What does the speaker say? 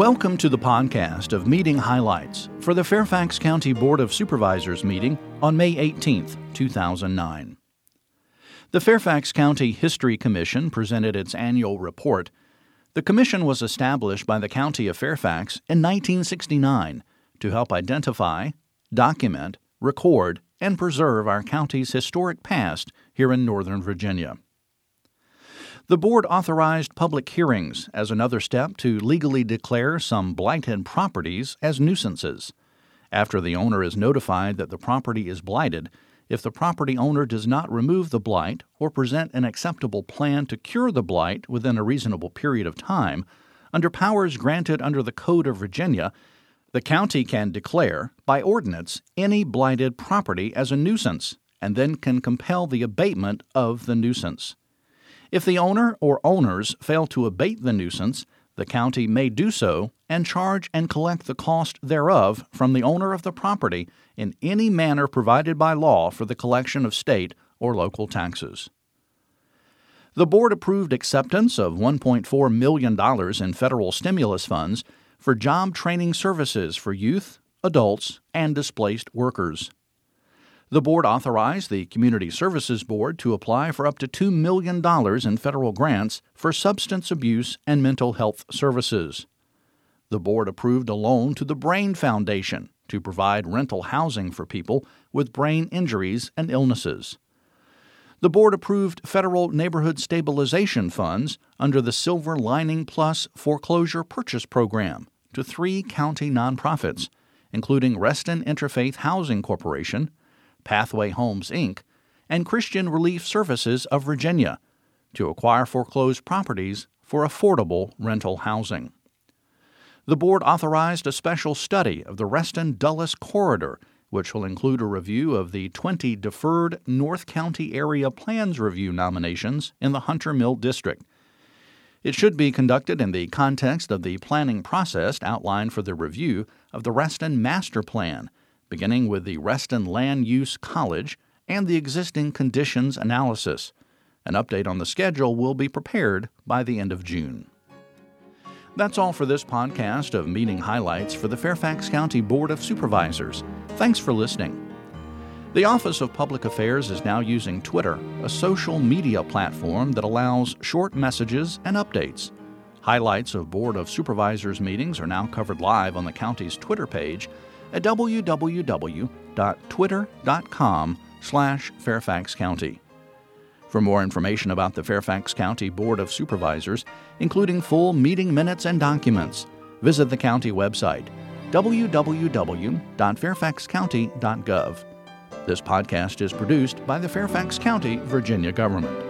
Welcome to the podcast of meeting highlights for the Fairfax County Board of Supervisors meeting on May 18, 2009. The Fairfax County History Commission presented its annual report. The commission was established by the County of Fairfax in 1969 to help identify, document, record, and preserve our county's historic past here in Northern Virginia. The board authorized public hearings as another step to legally declare some blighted properties as nuisances. After the owner is notified that the property is blighted, if the property owner does not remove the blight or present an acceptable plan to cure the blight within a reasonable period of time, under powers granted under the Code of Virginia, the county can declare, by ordinance, any blighted property as a nuisance and then can compel the abatement of the nuisance. If the owner or owners fail to abate the nuisance, the county may do so and charge and collect the cost thereof from the owner of the property in any manner provided by law for the collection of state or local taxes. The board approved acceptance of $1.4 million in federal stimulus funds for job training services for youth, adults, and displaced workers. The board authorized the Community Services Board to apply for up to $2 million in federal grants for substance abuse and mental health services. The board approved a loan to the Brain Foundation to provide rental housing for people with brain injuries and illnesses. The board approved federal neighborhood stabilization funds under the Silver Lining Plus foreclosure purchase program to three county nonprofits, including Reston Interfaith Housing Corporation, Pathway Homes, Inc., and Christian Relief Services of Virginia to acquire foreclosed properties for affordable rental housing. The board authorized a special study of the Reston Dulles Corridor, which will include a review of the 20 deferred North County Area Plans Review nominations in the Hunter Mill District. It should be conducted in the context of the planning process outlined for the review of the Reston Master Plan beginning with the Reston Land Use College and the existing conditions analysis. An update on the schedule will be prepared by the end of June. That's all for this podcast of meeting highlights for the Fairfax County Board of Supervisors. Thanks for listening. The Office of Public Affairs is now using Twitter, a social media platform that allows short messages and updates. Highlights of Board of Supervisors meetings are now covered live on the county's Twitter page at www.twitter.com slash Fairfax County. For more information about the Fairfax County Board of Supervisors, including full meeting minutes and documents, visit the county website www.fairfaxcounty.gov. This podcast is produced by the Fairfax County, Virginia government.